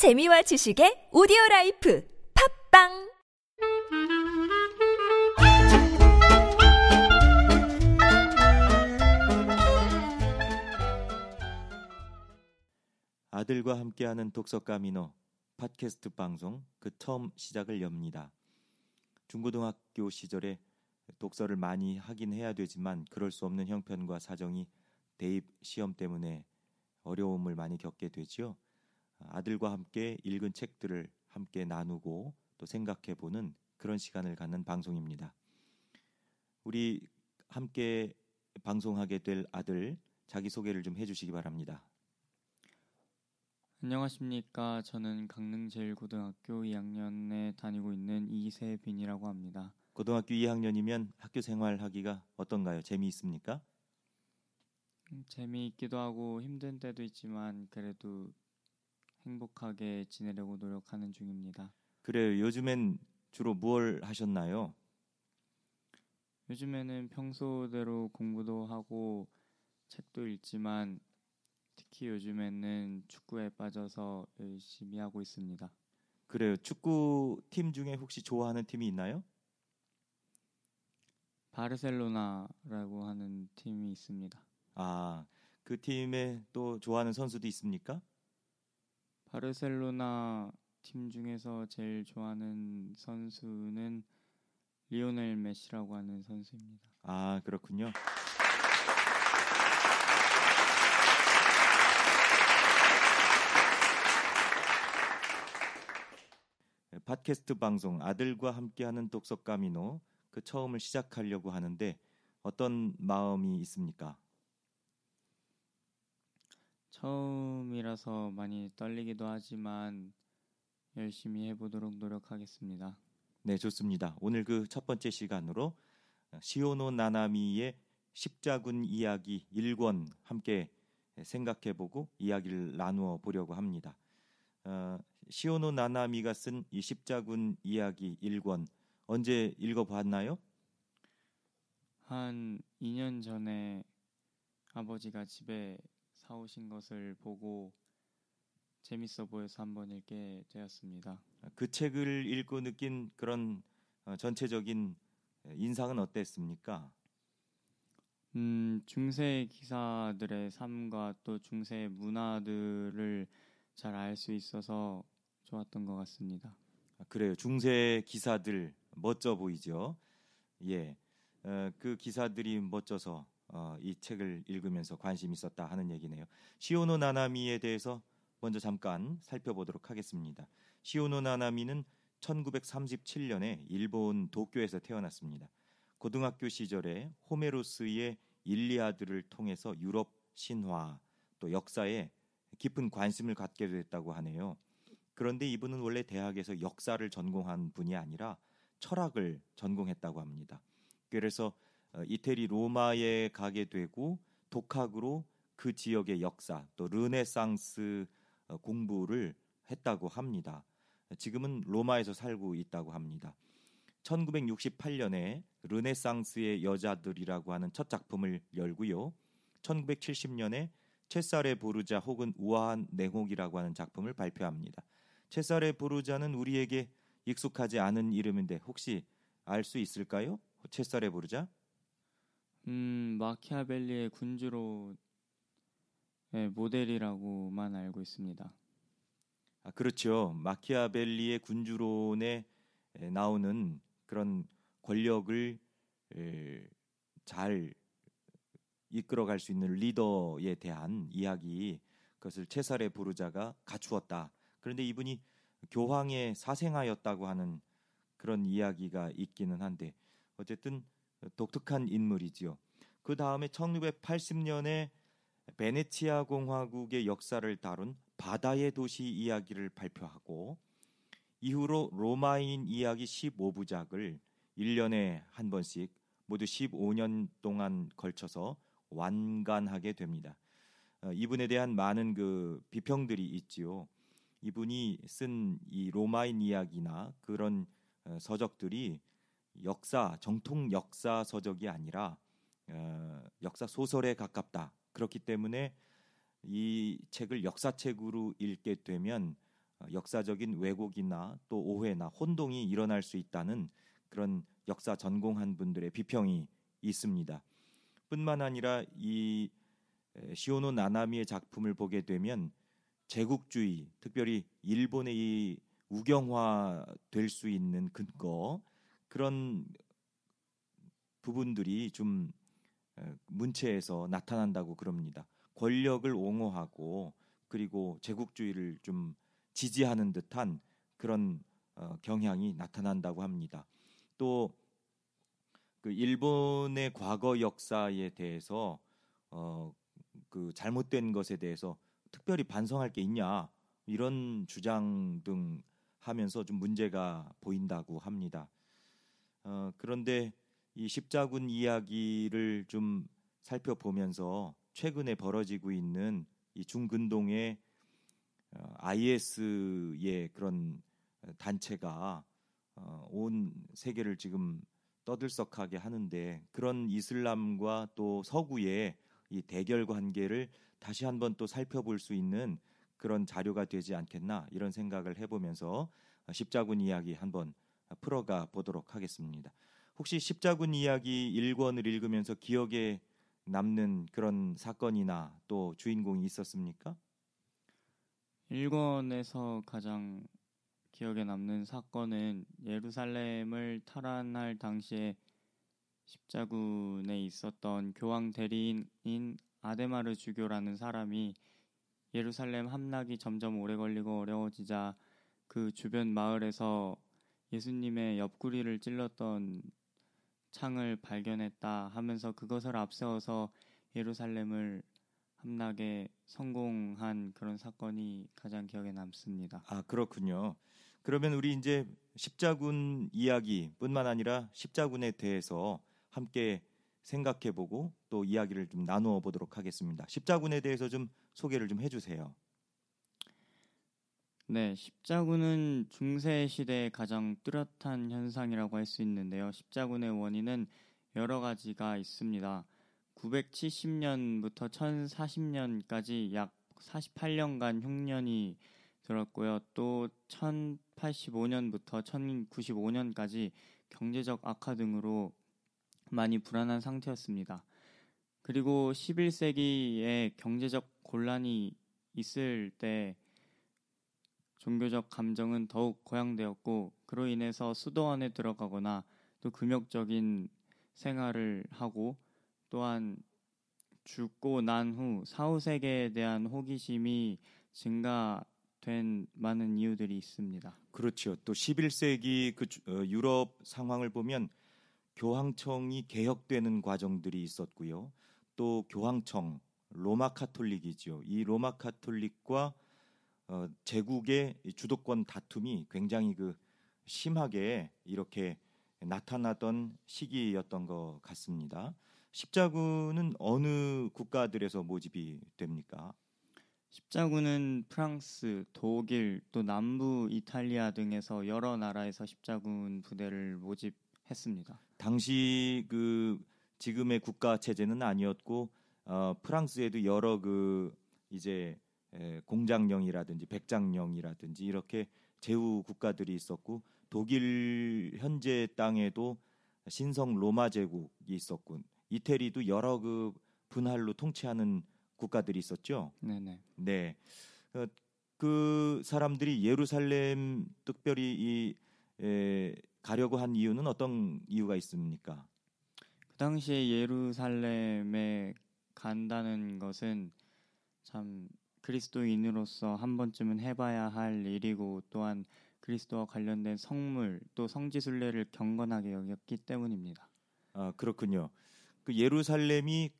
재미와 지식의 오디오 라이프 팝빵 아들과 함께하는 독서가미노 팟캐스트 방송 그 처음 시작을 엽니다. 중고등학교 시절에 독서를 많이 하긴 해야 되지만 그럴 수 없는 형편과 사정이 대입 시험 때문에 어려움을 많이 겪게 되지요. 아들과 함께 읽은 책들을 함께 나누고 또 생각해 보는 그런 시간을 갖는 방송입니다. 우리 함께 방송하게 될 아들 자기 소개를 좀 해주시기 바랍니다. 안녕하십니까. 저는 강릉제일고등학교 2학년에 다니고 있는 이세빈이라고 합니다. 고등학교 2학년이면 학교 생활하기가 어떤가요? 재미있습니까? 음, 재미있기도 하고 힘든 때도 있지만 그래도 행복하게 지내려고 노력하는 중입니다. 그래요. 요즘엔 주로 뭘 하셨나요? 요즘에는 평소대로 공부도 하고 책도 읽지만 특히 요즘에는 축구에 빠져서 열심히 하고 있습니다. 그래요. 축구 팀 중에 혹시 좋아하는 팀이 있나요? 바르셀로나라고 하는 팀이 있습니다. 아, 그 팀에 또 좋아하는 선수도 있습니까? 바르셀로나 팀 중에서 제일 좋아하는 선수는 리오넬 메시라고 하는 선수입니다. 아, 그렇군요. 팟캐스트 방송 아들과 함께하는 독서가미노 그 처음을 시작하려고 하는데 어떤 마음이 있습니까? 처음이라서 많이 떨리기도 하지만 열심히 해보도록 노력하겠습니다. 네, 좋습니다. 오늘 그 첫 번째 시간으로 시오노 나나미의 십자군 이야기 1권 함께 생각해보고 이야기를 나누어 보려고 합니다. 어, 시오노 나나미가 쓴 이 십자군 이야기 1권 언제 읽어봤나요? 한 2년 전에 아버지가 집에 사오신 것을 보고 재밌어 보여서 한번 읽게 되었습니다. 그 책을 읽고 느낀 그런 어, 전체적인 인상은 어땠습니까? 음, 중세 기사들의 삶과 또 중세 문화들을 잘 알 수 있어서 좋았던 것 같습니다. 아, 그래요. 중세 기사들 멋져 보이죠. 예, 어, 그 기사들이 멋져서 어, 이 책을 읽으면서 관심 있었다 하는 얘기네요. 시오노 나나미에 대해서 먼저 잠깐 살펴보도록 하겠습니다. 시오노 나나미는 1937년에 일본 도쿄에서 태어났습니다. 고등학교 시절에 호메로스의 일리아드를 통해서 유럽 신화 또 역사에 깊은 관심을 갖게 됐다고 하네요. 그런데 이분은 원래 대학에서 역사를 전공한 분이 아니라 철학을 전공했다고 합니다. 그래서 어, 이태리 로마에 가게 되고 독학으로 그 지역의 역사 또 르네상스 어, 공부를 했다고 합니다. 지금은 로마에서 살고 있다고 합니다. 1968년에 르네상스의 여자들이라고 하는 첫 작품을 열고요. 1970년에 채살의 보르자 혹은 우아한 냉혹이라고 하는 작품을 발표합니다. 채살의 보르자는 우리에게 익숙하지 않은 이름인데 혹시 알 수 있을까요? 채살의 보르자? 음, 마키아벨리의 군주로 네, 모델이라고만 알고 있습니다. 아, 그렇죠. 마키아벨리의 군주론에 나오는 그런 권력을 에, 잘 이끌어갈 수 있는 리더에 대한 이야기 그것을 채살의 부르자가 갖추었다. 그런데 이분이 교황의 사생아였다고 하는 그런 이야기가 있기는 한데 어쨌든 독특한 인물이지요. 그 다음에 1980년에 베네치아 공화국의 역사를 다룬 바다의 도시 이야기를 발표하고 이후로 로마인 이야기 15부작을 1년에 한 번씩 모두 15년 동안 걸쳐서 완간하게 됩니다. 어, 이분에 대한 많은 그 비평들이 있지요. 이분이 쓴 이 로마인 이야기나 그런 어, 서적들이 역사 정통 역사 서적이 아니라 어, 역사 소설에 가깝다. 그렇기 때문에 이 책을 역사책으로 읽게 되면 어, 역사적인 왜곡이나 또 오해나 혼동이 일어날 수 있다는 그런 역사 전공한 분들의 비평이 있습니다. 뿐만 아니라 이 시오노 나나미의 작품을 보게 되면 제국주의, 특별히 일본의 이 우경화 될 수 있는 근거 그런 부분들이 좀 문체에서 나타난다고 그럽니다. 권력을 옹호하고 그리고 제국주의를 좀 지지하는 듯한 그런 어, 경향이 나타난다고 합니다. 또 그 일본의 과거 역사에 대해서 어, 그 잘못된 것에 대해서 특별히 반성할 게 있냐 이런 주장 등 하면서 좀 문제가 보인다고 합니다. 어, 그런데 이 십자군 이야기를 좀 살펴보면서 최근에 벌어지고 있는 이 중근동의 어, IS의 그런 단체가 어, 온 세계를 지금 떠들썩하게 하는데 그런 이슬람과 또 서구의 이 대결 관계를 다시 한번 또 살펴볼 수 있는 그런 자료가 되지 않겠나 이런 생각을 해보면서 십자군 이야기 한번 풀어가 보도록 하겠습니다. 혹시 십자군 이야기 1권을 읽으면서 기억에 남는 그런 사건이나 또 주인공이 있었습니까? 1권에서 가장 기억에 남는 사건은 예루살렘을 탈환할 당시에 십자군에 있었던 교황 대리인인 아데마르 주교라는 사람이 예루살렘 함락이 점점 오래 걸리고 어려워지자 그 주변 마을에서 예수님의 옆구리를 찔렀던 창을 발견했다 하면서 그것을 앞세워서 예루살렘을 함락에 성공한 그런 사건이 가장 기억에 남습니다. 아, 그렇군요. 그러면 우리 이제 십자군 이야기뿐만 아니라 십자군에 대해서 함께 생각해 보고 또 이야기를 좀 나누어 보도록 하겠습니다. 십자군에 대해서 좀 소개를 좀 해 주세요. 네, 십자군은 중세 시대의 가장 뚜렷한 현상이라고 할 수 있는데요. 십자군의 원인은 여러 가지가 있습니다. 970년부터 1040년까지 약 48년간 흉년이 들었고요. 또 1085년부터 1095년까지 경제적 악화 등으로 많이 불안한 상태였습니다. 그리고 11세기에 경제적 곤란이 있을 때 종교적 감정은 더욱 고양되었고 그로 인해서 수도원에 들어가거나 또 금욕적인 생활을 하고 또한 죽고 난 후 사후 세계에 대한 호기심이 증가된 많은 이유들이 있습니다. 그렇죠. 또 11세기 그 어, 유럽 상황을 보면 교황청이 개혁되는 과정들이 있었고요. 또 교황청 로마 카톨릭이죠. 이 로마 카톨릭과 어, 제국의 주도권 다툼이 굉장히 그 심하게 이렇게 나타나던 시기였던 것 같습니다. 십자군은 어느 국가들에서 모집이 됩니까? 십자군은 프랑스, 독일, 또 남부 이탈리아 등에서 여러 나라에서 십자군 부대를 모집했습니다. 당시 그 지금의 국가 체제는 아니었고 어, 프랑스에도 여러 그 이제 에, 공장령이라든지 백장령이라든지 이렇게 제후 국가들이 있었고 독일 현재 땅에도 신성 로마 제국이 있었고 이태리도 여러 그 분할로 통치하는 국가들이 있었죠. 네네. 네. 어, 그 사람들이 예루살렘 특별히 이 에, 가려고 한 이유는 어떤 이유가 있습니까? 그 당시에 예루살렘에 간다는 것은 참 그리스도인으로서 한 번쯤은 해봐야 할 일이고 또한 그리스도와 관련된 성물 또 성지 순례를 경건하게 여겼기 때문입니다. 아 그렇군요. 그 예루살렘이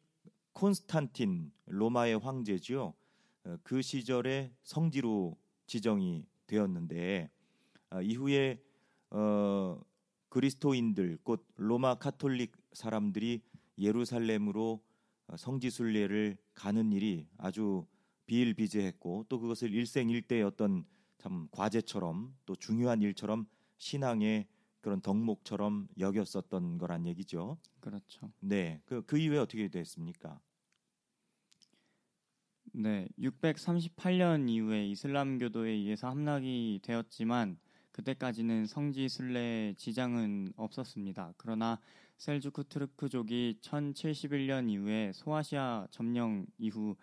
콘스탄틴 로마의 황제지요. 어, 그 시절에 성지로 지정이 되었는데 아, 이후에 어, 그리스도인들 곧 로마 카톨릭 사람들이 예루살렘으로 어, 성지 순례를 가는 일이 아주 비일비재했고 또 그것을 일생일대의 어떤 참 과제처럼 또 중요한 일처럼 신앙의 그런 덕목처럼 여겼었던 거란 얘기죠. 그렇죠. 네, 그, 그 이후에 어떻게 됐습니까? 네, 638년 이후에 이슬람교도에 의해서 함락이 되었지만 그때까지는 성지 순례 지장은 없었습니다. 그러나 셀주크 투르크족이 1071년 이후에 소아시아 점령 이후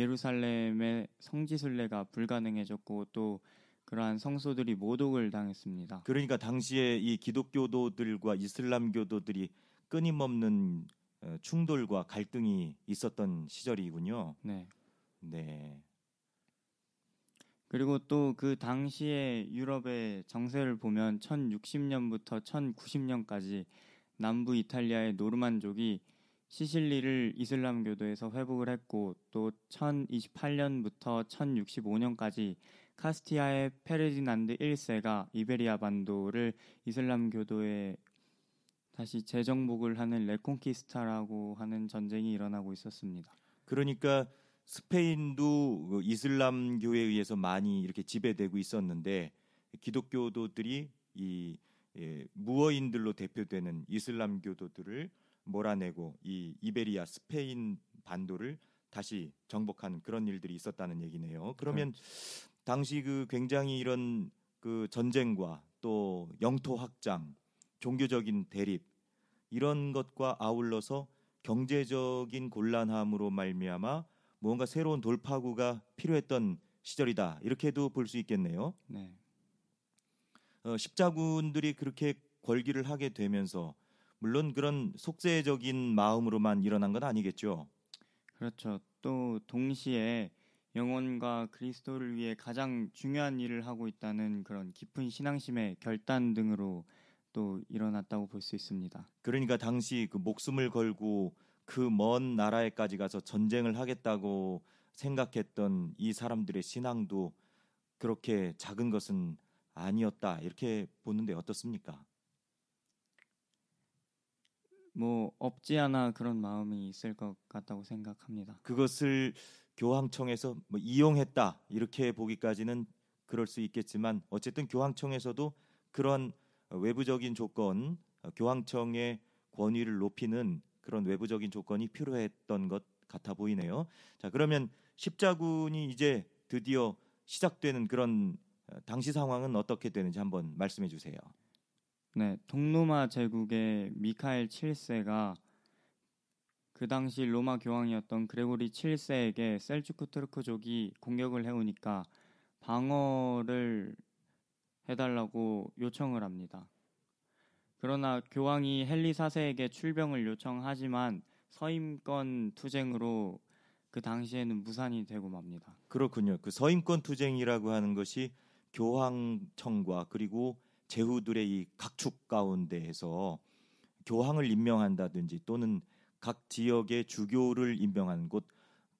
예루살렘의 성지 순례가 불가능해졌고 또 그러한 성소들이 모독을 당했습니다. 그러니까 당시에 이 기독교도들과 이슬람교도들이 끊임없는 어, 충돌과 갈등이 있었던 시절이군요. 네. 네. 그리고 또 그 당시에 유럽의 정세를 보면 1060년부터 1090년까지 남부 이탈리아의 노르만족이 시실리를 이슬람교도에서 회복을 했고 또 1028년부터 1065년까지 카스티아의 페르디난드 1세가 이베리아 반도를 이슬람교도에 다시 재정복을 하는 레콘키스타라고 하는 전쟁이 일어나고 있었습니다. 그러니까 스페인도 그 이슬람교에 의해서 많이 이렇게 지배되고 있었는데 기독교도들이 이 예, 무어인들로 대표되는 이슬람교도들을 몰아내고 이 이베리아 스페인 반도를 다시 정복하는 그런 일들이 있었다는 얘기네요. 그러면 당시 그 굉장히 이런 그 전쟁과 또 영토 확장, 종교적인 대립 이런 것과 아울러서 경제적인 곤란함으로 말미암아 무언가 새로운 돌파구가 필요했던 시절이다 이렇게도 볼 수 있겠네요. 네. 어, 십자군들이 그렇게 걸기를 하게 되면서 물론 그런 속세적인 마음으로만 일어난 건 아니겠죠. 그렇죠. 또 동시에 영혼과 그리스도를 위해 가장 중요한 일을 하고 있다는 그런 깊은 신앙심의 결단 등으로 또 일어났다고 볼 수 있습니다. 그러니까 당시 그 목숨을 걸고 그 먼 나라에까지 가서 전쟁을 하겠다고 생각했던 이 사람들의 신앙도 그렇게 작은 것은 아니었다 이렇게 보는데 어떻습니까? 뭐 없지 않아 그런 마음이 있을 것 같다고 생각합니다. 그것을 교황청에서 뭐 이용했다 이렇게 보기까지는 그럴 수 있겠지만 어쨌든 교황청에서도 그런 외부적인 조건, 교황청의 권위를 높이는 그런 외부적인 조건이 필요했던 것 같아 보이네요. 자 그러면 십자군이 이제 드디어 시작되는 그런 당시 상황은 어떻게 되는지 한번 말씀해 주세요. 네, 동로마 제국의 미카엘 7세가 그 당시 로마 교황이었던 그레고리 7세에게 셀주크 트르크족이 공격을 해오니까 방어를 해달라고 요청을 합니다. 그러나 교황이 헨리 4세에게 출병을 요청하지만 서임권 투쟁으로 그 당시에는 무산이 되고 맙니다. 그렇군요. 그 서임권 투쟁이라고 하는 것이 교황청과 그리고 제후들의 이 각축 가운데에서 교황을 임명한다든지 또는 각 지역의 주교를 임명하는 곳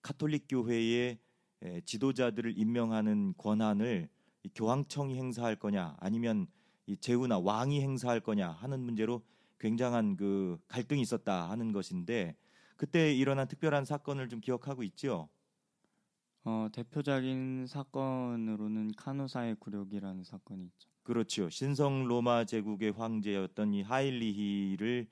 카톨릭 교회의 지도자들을 임명하는 권한을 교황청이 행사할 거냐 아니면 이 제후나 왕이 행사할 거냐 하는 문제로 굉장한 그 갈등이 있었다 하는 것인데 그때 일어난 특별한 사건을 좀 기억하고 있죠. 어, 대표적인 사건으로는 카누사의 굴욕이라는 사건이 있죠. 그렇죠. 신성 로마 제국의 황제였던 이 하일리히를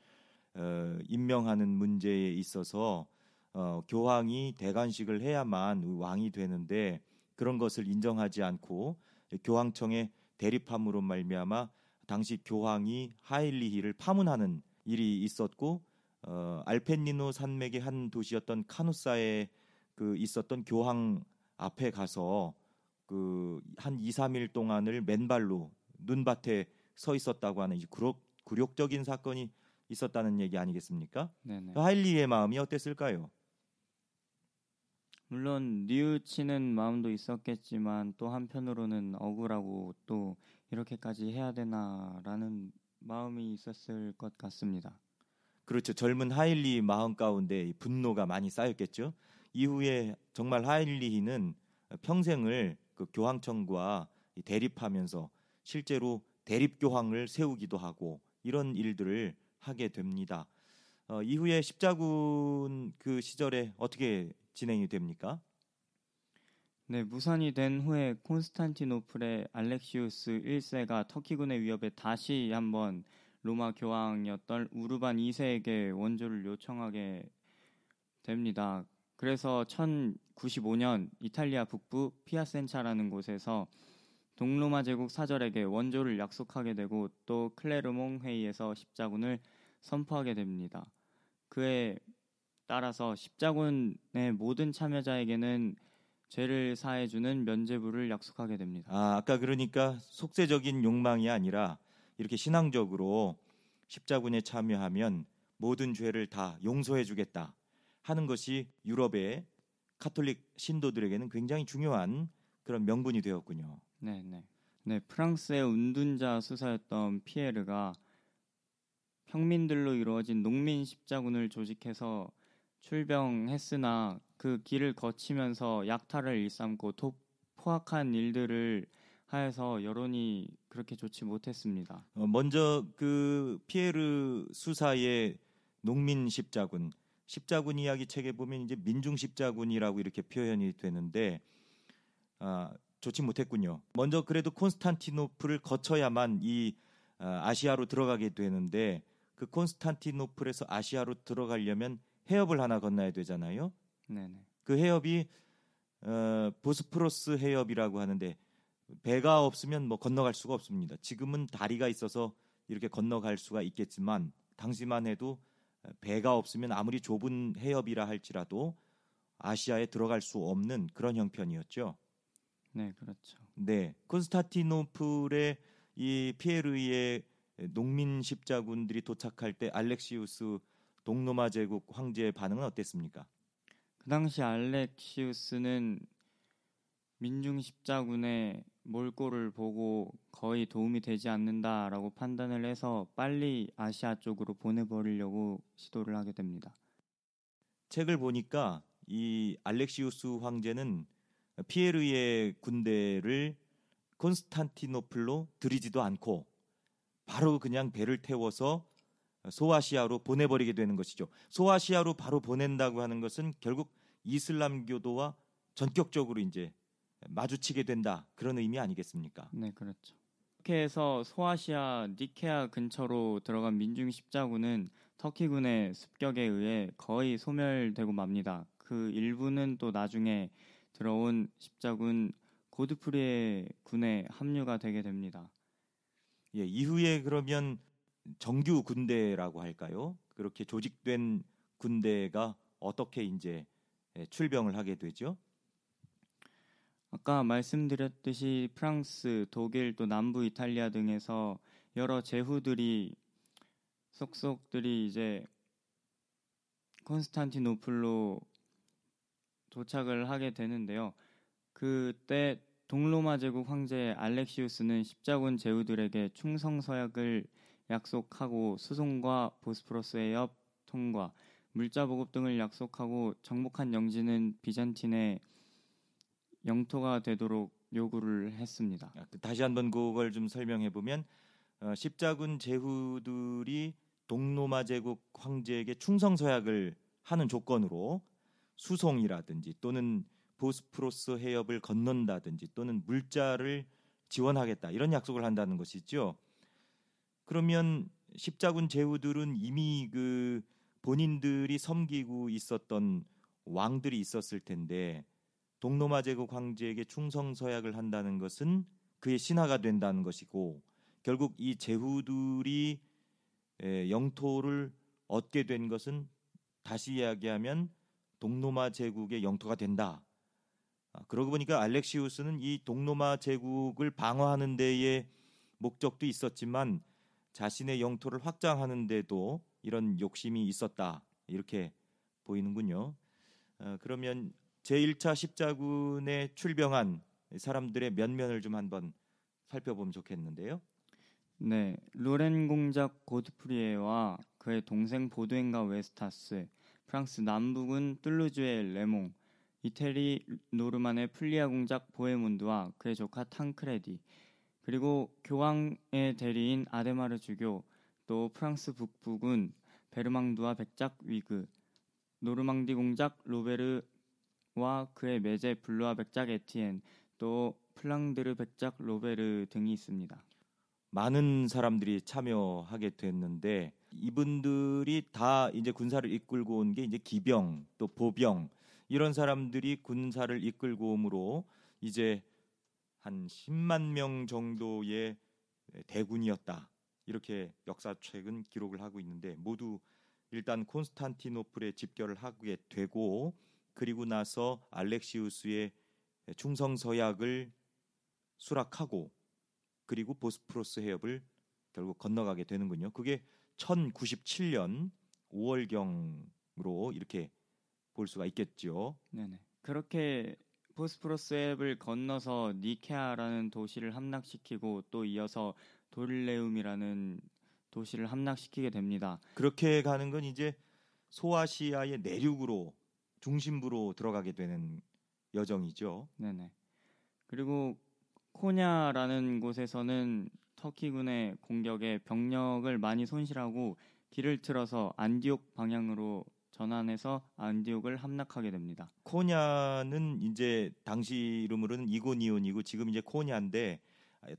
어, 임명하는 문제에 있어서 어, 교황이 대관식을 해야만 왕이 되는데 그런 것을 인정하지 않고 교황청의 대립함으로 말미암아 당시 교황이 하일리히를 파문하는 일이 있었고 어, 알펜니노 산맥의 한 도시였던 카누사에 그 있었던 교황 앞에 가서 그 한 2, 3일 동안을 맨발로 눈밭에 서 있었다고 하는 굴욕, 굴욕적인 사건이 있었다는 얘기 아니겠습니까? 네네. 그 하일리의 마음이 어땠을까요? 물론 뉘우치는 마음도 있었겠지만 또 한편으로는 억울하고 또 이렇게까지 해야 되나라는 마음이 있었을 것 같습니다. 그렇죠. 젊은 하일리 마음 가운데 분노가 많이 쌓였겠죠. 이후에 정말 하일리히는 평생을 그 교황청과 대립하면서 실제로 대립 교황을 세우기도 하고 이런 일들을 하게 됩니다. 어, 이후에 십자군 그 시절에 어떻게 진행이 됩니까? 네, 무산이 된 후에 콘스탄티노플의 알렉시우스 1세가 터키군의 위협에 다시 한번 로마 교황이었던 우르반 2세에게 원조를 요청하게 됩니다. 그래서 1095년 이탈리아 북부 피아센차라는 곳에서 동로마 제국 사절에게 원조를 약속하게 되고 또 클레르몽 회의에서 십자군을 선포하게 됩니다. 그에 따라서 십자군의 모든 참여자에게는 죄를 사해주는 면죄부를 약속하게 됩니다. 아, 아까 그러니까 속세적인 욕망이 아니라 이렇게 신앙적으로 십자군에 참여하면 모든 죄를 다 용서해 주겠다 하는 것이 유럽의 카톨릭 신도들에게는 굉장히 중요한 그런 명분이 되었군요. 네, 네. 네, 프랑스의 운둔자 수사였던 피에르가 평민들로 이루어진 농민 십자군을 조직해서 출병했으나 그 길을 거치면서 약탈을 일삼고 토, 포악한 일들을 하여서 여론이 그렇게 좋지 못했습니다. 어, 먼저 그 피에르 수사의 농민 십자군, 십자군 이야기 책에 보면 이제 민중 십자군이라고 이렇게 표현이 되는데 아, 좋지 못했군요. 먼저 그래도 콘스탄티노플을 거쳐야만 이 아, 아시아로 들어가게 되는데 그 콘스탄티노플에서 아시아로 들어가려면 해협을 하나 건너야 되잖아요. 네, 네. 그 해협이 어, 보스포러스 해협이라고 하는데 배가 없으면 뭐 건너갈 수가 없습니다. 지금은 다리가 있어서 이렇게 건너갈 수가 있겠지만 당시만 해도 배가 없으면 아무리 좁은 해협이라 할지라도 아시아에 들어갈 수 없는 그런 형편이었죠. 네, 그렇죠. 네, 콘스타티노플의 이 피에르의 농민 십자군들이 도착할 때 알렉시우스 동로마 제국 황제의 반응은 어땠습니까? 그 당시 알렉시우스는 민중 십자군의 몰골을 보고 거의 도움이 되지 않는다라고 판단을 해서 빨리 아시아 쪽으로 보내버리려고 시도를 하게 됩니다. 책을 보니까 이 알렉시우스 황제는 피에르의 군대를 콘스탄티노플로 들이지도 않고 바로 그냥 배를 태워서 소아시아로 보내버리게 되는 것이죠. 소아시아로 바로 보낸다고 하는 것은 결국 이슬람교도와 전격적으로 이제 마주치게 된다 그런 의미 아니겠습니까? 네, 그렇죠. 이렇게 해서 소아시아 니케아 근처로 들어간 민중 십자군은 터키군의 습격에 의해 거의 소멸되고 맙니다. 그 일부는 또 나중에 들어온 십자군 고드프리의 군에 합류가 되게 됩니다. 예, 이후에 그러면 정규 군대라고 할까요? 그렇게 조직된 군대가 어떻게 이제 출병을 하게 되죠? 아까 말씀드렸듯이 프랑스, 독일 또 남부 이탈리아 등에서 여러 제후들이 속속들이 이제 콘스탄티노플로 도착을 하게 되는데요. 그때 동로마 제국 황제 알렉시우스는 십자군 제후들에게 충성 서약을 약속하고 수송과 보스포러스의 옆 통과, 물자 보급 등을 약속하고 정복한 영지는 비잔틴의 영토가 되도록 요구를 했습니다. 아, 그 다시 한번 그걸 좀 설명해 보면 어, 십자군 제후들이 동로마 제국 황제에게 충성 서약을 하는 조건으로 수송이라든지 또는 보스프로스 해협을 건넌다든지 또는 물자를 지원하겠다 이런 약속을 한다는 것이죠. 그러면 십자군 제후들은 이미 그 본인들이 섬기고 있었던 왕들이 있었을 텐데 동로마 제국 황제에게 충성 서약을 한다는 것은 그의 신하가 된다는 것이고 결국 이 제후들이 영토를 얻게 된 것은 다시 이야기하면 동로마 제국의 영토가 된다. 아, 그러고 보니까 알렉시우스는 이 동로마 제국을 방어하는 데에 목적도 있었지만 자신의 영토를 확장하는 데도 이런 욕심이 있었다. 이렇게 보이는군요. 어, 그러면 제1차 십자군에 출병한 사람들의 면면을 좀 한번 살펴보면 좋겠는데요. 네, 로렌 공작 고드프리에와 그의 동생 보드엔과 웨스타스, 프랑스 남부군 툴루즈의 레몽, 이태리 노르만의 풀리아 공작 보헤문드와 그의 조카 탕크레디, 그리고 교황의 대리인 아데마르 주교, 또 프랑스 북부군 베르망두와 백작 위그, 노르망디 공작 로베르 와 그의 매제 블루아 백작 에티엔 또 플랑드르 백작 로베르 등이 있습니다. 많은 사람들이 참여하게 됐는데 이분들이 다 이제 군사를 이끌고 온 게 이제 기병 또 보병 이런 사람들이 군사를 이끌고 오므로 이제 한 10만 명 정도의 대군이었다. 이렇게 역사책은 기록을 하고 있는데 모두 일단 콘스탄티노플에 집결을 하게 되고 그리고 나서 알렉시우스의 충성 서약을 수락하고 그리고 보스프로스 해협을 결국 건너가게 되는군요. 그게 1097년 5월경으로 이렇게 볼 수가 있겠죠. 네네. 그렇게 보스프로스 해협을 건너서 니케아라는 도시를 함락시키고 또 이어서 도릴레움이라는 도시를 함락시키게 됩니다. 그렇게 가는 건 이제 소아시아의 내륙으로 중심부로 들어가게 되는 여정이죠. 네네. 그리고 코냐라는 곳에서는 터키군의 공격에 병력을 많이 손실하고 길을 틀어서 안디옥 방향으로 전환해서 안디옥을 함락하게 됩니다. 코냐는 이제 당시 이름으로는 이고니온이고 지금 이제 코냐인데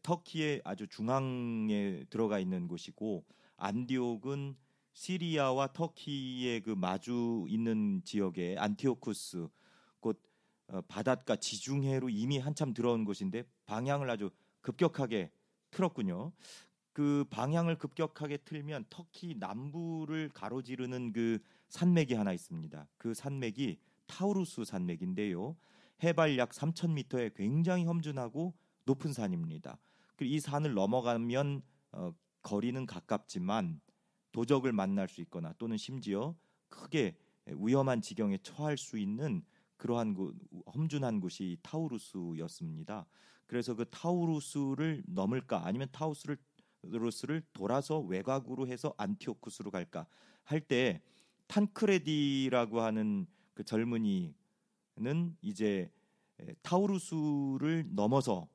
터키의 아주 중앙에 들어가 있는 곳이고 안디옥은 시리아와 터키의 그 마주 있는 지역에 안티오쿠스 곧 어, 바닷가 지중해로 이미 한참 들어온 곳인데 방향을 아주 급격하게 틀었군요. 그 방향을 급격하게 틀면 터키 남부를 가로지르는 그 산맥이 하나 있습니다. 그 산맥이 타우루스 산맥인데요. 해발 약 3,000m의 굉장히 험준하고 높은 산입니다. 이 산을 넘어가면 어, 거리는 가깝지만 도적을 만날 수 있거나 또는 심지어 크게 위험한 지경에 처할 수 있는 그러한 곳, 험준한 곳이 타우루스였습니다. 그래서 그 타우루스를 넘을까 아니면 타우스를 루스를 돌아서 외곽으로 해서 안티오쿠스로 갈까 할 때 탕크레디라고 하는 그 젊은이는 이제 타우루스를 넘어서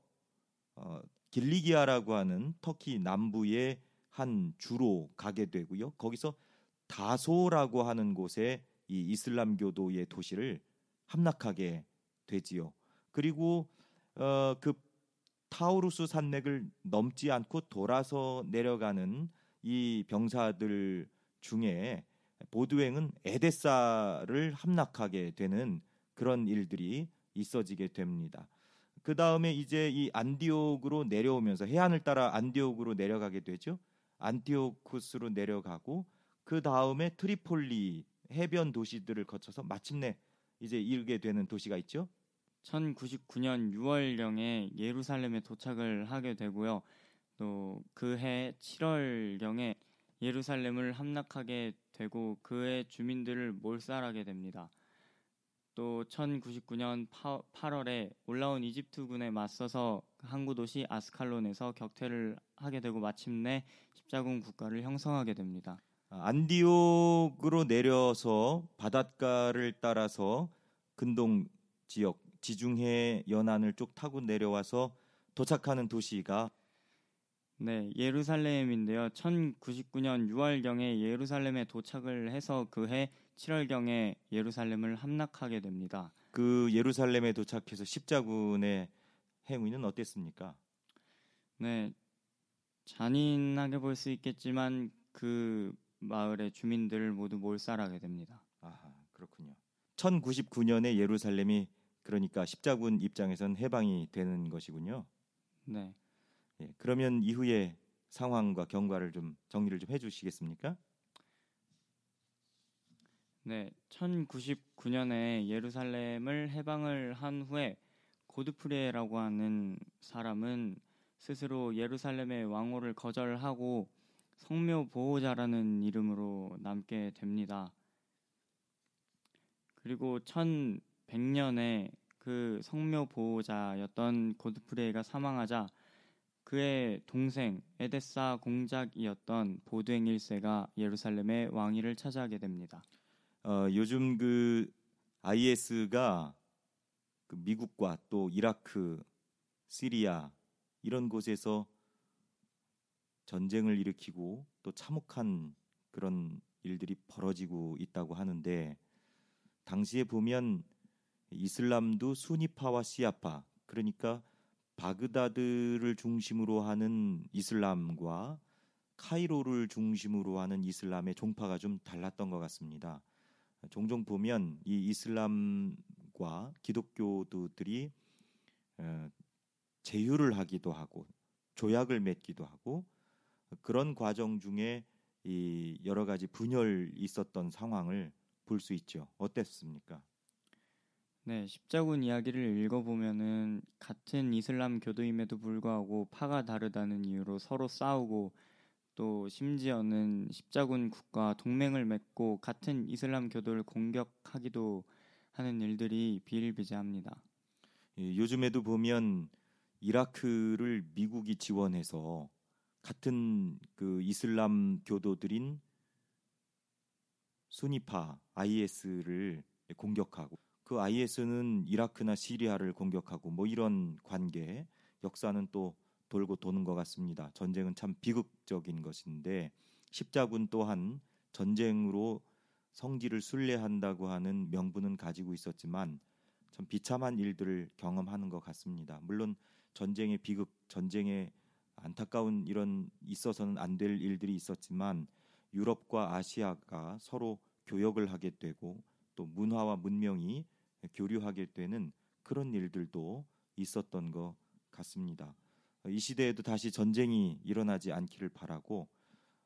어, 길리기아라고 하는 터키 남부의 한 주로 가게 되고요. 거기서 다소라고 하는 곳에 이 이슬람교도의 도시를 함락하게 되지요. 그리고 어, 그 타우루스 산맥을 넘지 않고 돌아서 내려가는 이 병사들 중에 보드행은 에데사를 함락하게 되는 그런 일들이 있어지게 됩니다. 그 다음에 이제 이 안디옥으로 내려오면서 해안을 따라 안디옥으로 내려가게 되죠. 안티오쿠스로 내려가고 그 다음에 트리폴리 해변 도시들을 거쳐서 마침내 이제 이르게 되는 도시가 있죠. 1099년 6월경에 예루살렘에 도착을 하게 되고요. 또 그해 7월경에 예루살렘을 함락하게 되고 그해 주민들을 몰살하게 됩니다. 또 1099년 8월에 올라온 이집트군에 맞서서 항구 도시 아스칼론에서 격퇴를 하게 되고 마침내 십자군 국가를 형성하게 됩니다. 아, 안디옥으로 내려서 바닷가를 따라서 근동 지역 지중해 연안을 쭉 타고 내려와서 도착하는 도시가 네, 예루살렘인데요. 1099년 6월경에 예루살렘에 도착을 해서 그해 7월경에 예루살렘을 함락하게 됩니다. 그 예루살렘에 도착해서 십자군의 행위는 어땠습니까? 네, 잔인하게 볼 수 있겠지만 그 마을의 주민들을 모두 몰살하게 됩니다. 아, 그렇군요. 1099년에 예루살렘이 그러니까 십자군 입장에선 해방이 되는 것이군요. 네. 예, 그러면 이후에 상황과 경과를 좀 정리를 좀 해주시겠습니까? 네, 1099년에 예루살렘을 해방을 한 후에 고드프레라고 하는 사람은 스스로 예루살렘의 왕호를 거절하고 성묘 보호자라는 이름으로 남게 됩니다. 그리고 1100년에 그 성묘 보호자였던 고드프레가 사망하자 그의 동생 에데사 공작이었던 보드행 1세가 예루살렘의 왕위를 차지하게 됩니다. 어, 요즘 그 IS가 그 미국과 또 이라크, 시리아 이런 곳에서 전쟁을 일으키고 또 참혹한 그런 일들이 벌어지고 있다고 하는데 당시에 보면 이슬람도 수니파와 시아파 그러니까 바그다드를 중심으로 하는 이슬람과 카이로를 중심으로 하는 이슬람의 종파가 좀 달랐던 것 같습니다. 종종 보면 이 이슬람과 기독교도들이 어, 제휴를 하기도 하고 조약을 맺기도 하고 그런 과정 중에 이 여러 가지 분열이 있었던 상황을 볼 수 있죠. 어땠습니까? 네, 십자군 이야기를 읽어보면은 같은 이슬람 교도임에도 불구하고 파가 다르다는 이유로 서로 싸우고 또 심지어는 십자군 국가 동맹을 맺고 같은 이슬람 교도를 공격하기도 하는 일들이 비일비재합니다. 예, 요즘에도 보면 이라크를 미국이 지원해서 같은 그 이슬람 교도들인 수니파 IS를 공격하고 그 IS는 이라크나 시리아를 공격하고 뭐 이런 관계 역사는 또 돌고 도는 것 같습니다. 전쟁은 참 비극적인 것인데 십자군 또한 전쟁으로 성지를 순례한다고 하는 명분은 가지고 있었지만 참 비참한 일들을 경험하는 것 같습니다. 물론 전쟁의 비극, 전쟁의 안타까운 이런 있어서는 안 될 일들이 있었지만 유럽과 아시아가 서로 교역을 하게 되고 또 문화와 문명이 교류하게 되는 그런 일들도 있었던 것 같습니다. 이 시대에도 다시 전쟁이 일어나지 않기를 바라고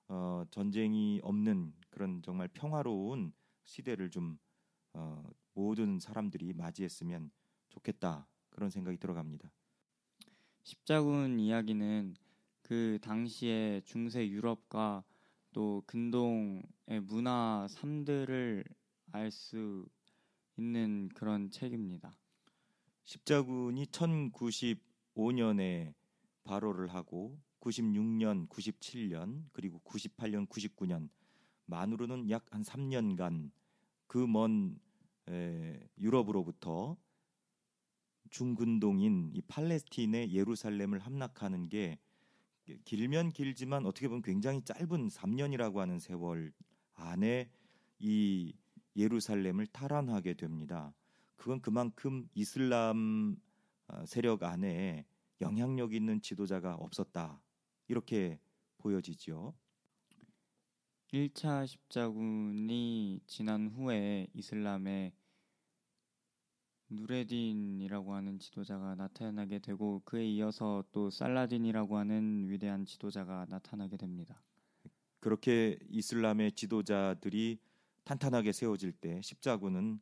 어, 전쟁이 없는 그런 정말 평화로운 시대를 좀 어, 모든 사람들이 맞이했으면 좋겠다 그런 생각이 들어갑니다. 십자군 이야기는 그 당시에 중세 유럽과 또 근동의 문화 삶들을 알 수 있는 그런 책입니다. 십자군이 1095년에 발호를 하고 96년, 97년 그리고 98년, 99년 만으로는 약 한 3년간 그 먼 유럽으로부터 중근동인 이 팔레스틴의 예루살렘을 함락하는 게 길면 길지만 어떻게 보면 굉장히 짧은 3년이라고 하는 세월 안에 이 예루살렘을 탈환하게 됩니다. 그건 그만큼 이슬람 어, 세력 안에 영향력 있는 지도자가 없었다. 이렇게 보여지죠. 1차 십자군이 지난 후에 이슬람의 누레딘이라고 하는 지도자가 나타나게 되고 그에 이어서 또 살라딘이라고 하는 위대한 지도자가 나타나게 됩니다. 그렇게 이슬람의 지도자들이 탄탄하게 세워질 때 십자군은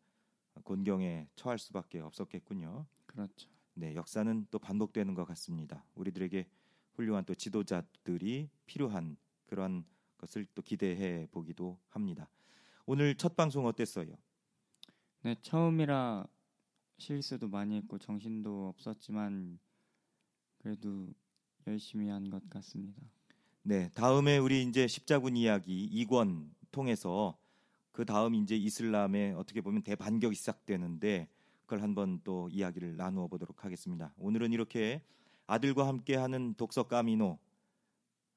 곤경에 처할 수밖에 없었겠군요. 그렇죠. 네, 역사는 또 반복되는 것 같습니다. 우리들에게 훌륭한 또 지도자들이 필요한 그런 것을 또 기대해 보기도 합니다. 오늘 첫 방송 어땠어요? 네, 처음이라 실수도 많이 했고 정신도 없었지만 그래도 열심히 한 것 같습니다. 네, 다음에 우리 이제 십자군 이야기 2권 통해서 그 다음 이제 이슬람의 어떻게 보면 대반격이 시작되는데 그걸 한번 또 이야기를 나누어 보도록 하겠습니다. 오늘은 이렇게 아들과 함께하는 독서 까미노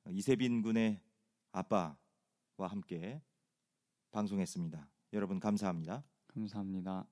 이세빈 군의 아빠와 함께 방송했습니다. 여러분 감사합니다. 감사합니다.